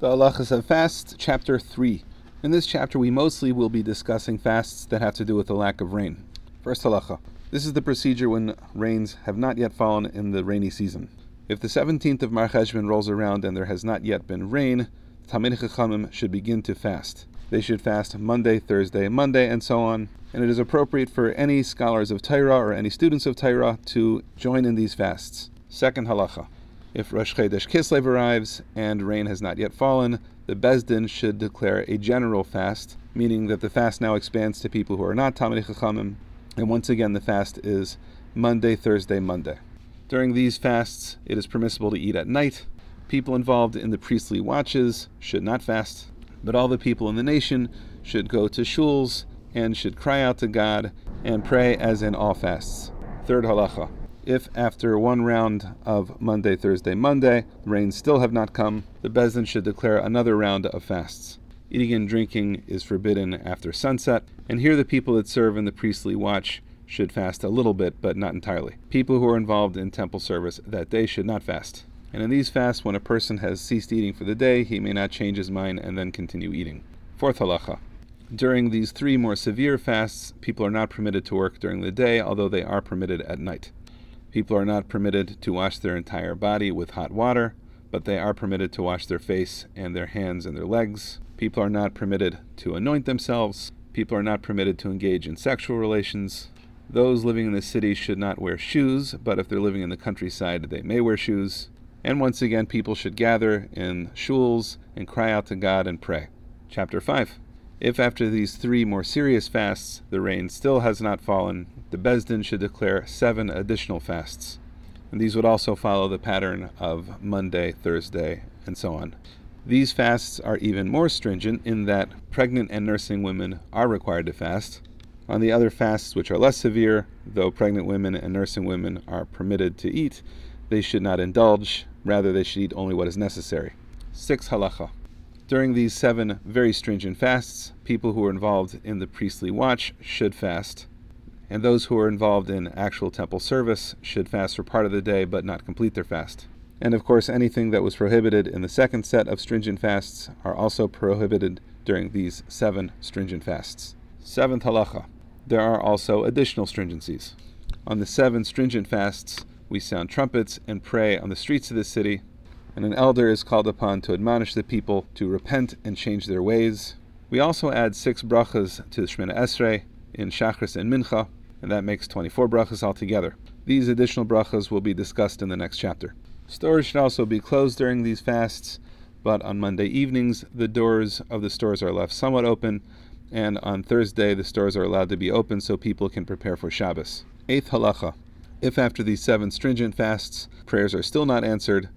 The Halachas of Fast, Chapter 3. In this chapter, we mostly will be discussing fasts that have to do with the lack of rain. First halacha. This is the procedure when rains have not yet fallen in the rainy season. If the 17th of Mar Cheshvan rolls around and there has not yet been rain, Talmidei Chachamim should begin to fast. They should fast Monday, Thursday, Monday, and so on. And it is appropriate for any scholars of Torah or any students of Torah to join in these fasts. Second halacha. If Rosh Chodesh Kislev arrives and rain has not yet fallen, the Beis Din should declare a general fast, meaning that the fast now expands to people who are not Talmidei Chachamim. And once again, the fast is Monday, Thursday, Monday. During these fasts, it is permissible to eat at night. People involved in the priestly watches should not fast, but all the people in the nation should go to shuls and should cry out to God and pray as in all fasts. Third halacha. If after one round of Monday, Thursday, Monday, rains still have not come, the Beis Din should declare another round of fasts. Eating and drinking is forbidden after sunset, and here the people that serve in the priestly watch should fast a little bit, but not entirely. People who are involved in temple service that day should not fast. And in these fasts, when a person has ceased eating for the day, he may not change his mind and then continue eating. Fourth halacha. During these three more severe fasts, people are not permitted to work during the day, although they are permitted at night. People are not permitted to wash their entire body with hot water, but they are permitted to wash their face and their hands and their legs. People are not permitted to anoint themselves. People are not permitted to engage in sexual relations. Those living in the city should not wear shoes, but if they're living in the countryside, they may wear shoes. And once again, people should gather in shuls and cry out to God and pray. Chapter 5. If after these three more serious fasts the rain still has not fallen, the Beis Din should declare seven additional fasts. And these would also follow the pattern of Monday, Thursday, and so on. These fasts are even more stringent in that pregnant and nursing women are required to fast, on the other fasts, which are less severe, though pregnant women and nursing women are permitted to eat, they should not indulge, rather, they should eat only what is necessary. 6 halacha. During these seven very stringent fasts, people who are involved in the priestly watch should fast, and those who are involved in actual temple service should fast for part of the day but not complete their fast. And of course, anything that was prohibited in the second set of stringent fasts are also prohibited during these seven stringent fasts. Seventh halacha there are also additional stringencies. On the seven stringent fasts, we sound trumpets and pray on the streets of the city, and an elder is called upon to admonish the people to repent and change their ways. We also add six brachas to the Shemoneh Esrei in Shachris and Mincha, and that makes 24 brachas altogether. These additional brachas will be discussed in the next chapter. Stores should also be closed during these fasts, but on Monday evenings, the doors of the stores are left somewhat open and on Thursday the stores are allowed to be open so people can prepare for Shabbos. Eighth halacha. If after these seven stringent fasts prayers are still not answered,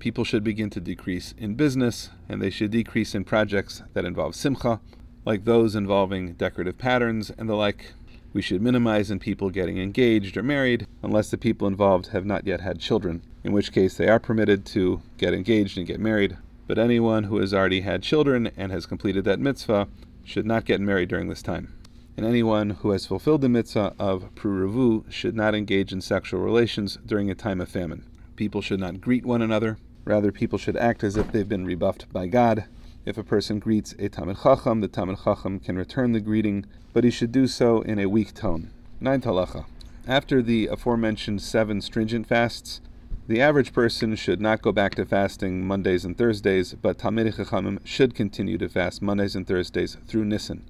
people should begin to decrease in business, and they should decrease in projects that involve simcha, like those involving decorative patterns and the like. We should minimize in people getting engaged or married unless the people involved have not yet had children, in which case they are permitted to get engaged and get married. But anyone who has already had children and has completed that mitzvah should not get married during this time. And anyone who has fulfilled the mitzvah of pru urvu should not engage in sexual relations during a time of famine. People should not greet one another. Rather, people should act as if they've been rebuffed by God. If a person greets a Talmid Chacham, the Talmid Chacham can return the greeting, but he should do so in a weak tone. Ninth halacha. After the aforementioned seven stringent fasts, the average person should not go back to fasting Mondays and Thursdays, but Talmidei Chachamim should continue to fast Mondays and Thursdays through Nisan.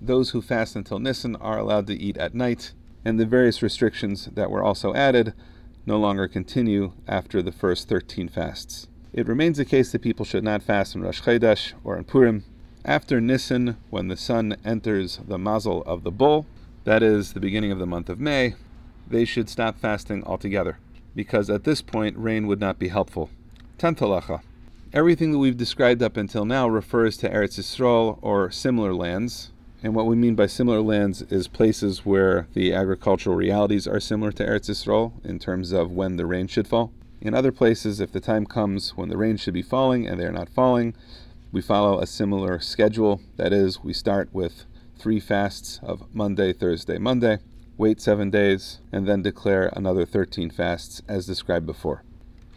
Those who fast until Nisan are allowed to eat at night, and the various restrictions that were also added no longer continue after the first 13 fasts. It remains the case that people should not fast on Rosh Chodesh or on Purim. After Nisan, when the sun enters the mazel of the bull, that is the beginning of the month of May, they should stop fasting altogether because at this point rain would not be helpful. Tenth halacha. Everything that we've described up until now refers to Eretz Yisrael or similar lands. And what we mean by similar lands is places where the agricultural realities are similar to Eretz Yisrael in terms of when the rain should fall. In other places, if the time comes when the rain should be falling and they are not falling, we follow a similar schedule. That is, we start with three fasts of Monday, Thursday, Monday wait seven days, and then declare another 13 fasts as described before.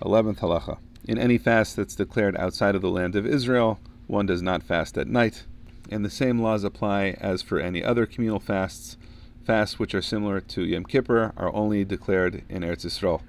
11th halacha. In any fast that's declared outside of the land of Israel, one does not fast at night. And the same laws apply as for any other communal fasts. Fasts which are similar to Yom Kippur are only declared in Eretz Yisrael.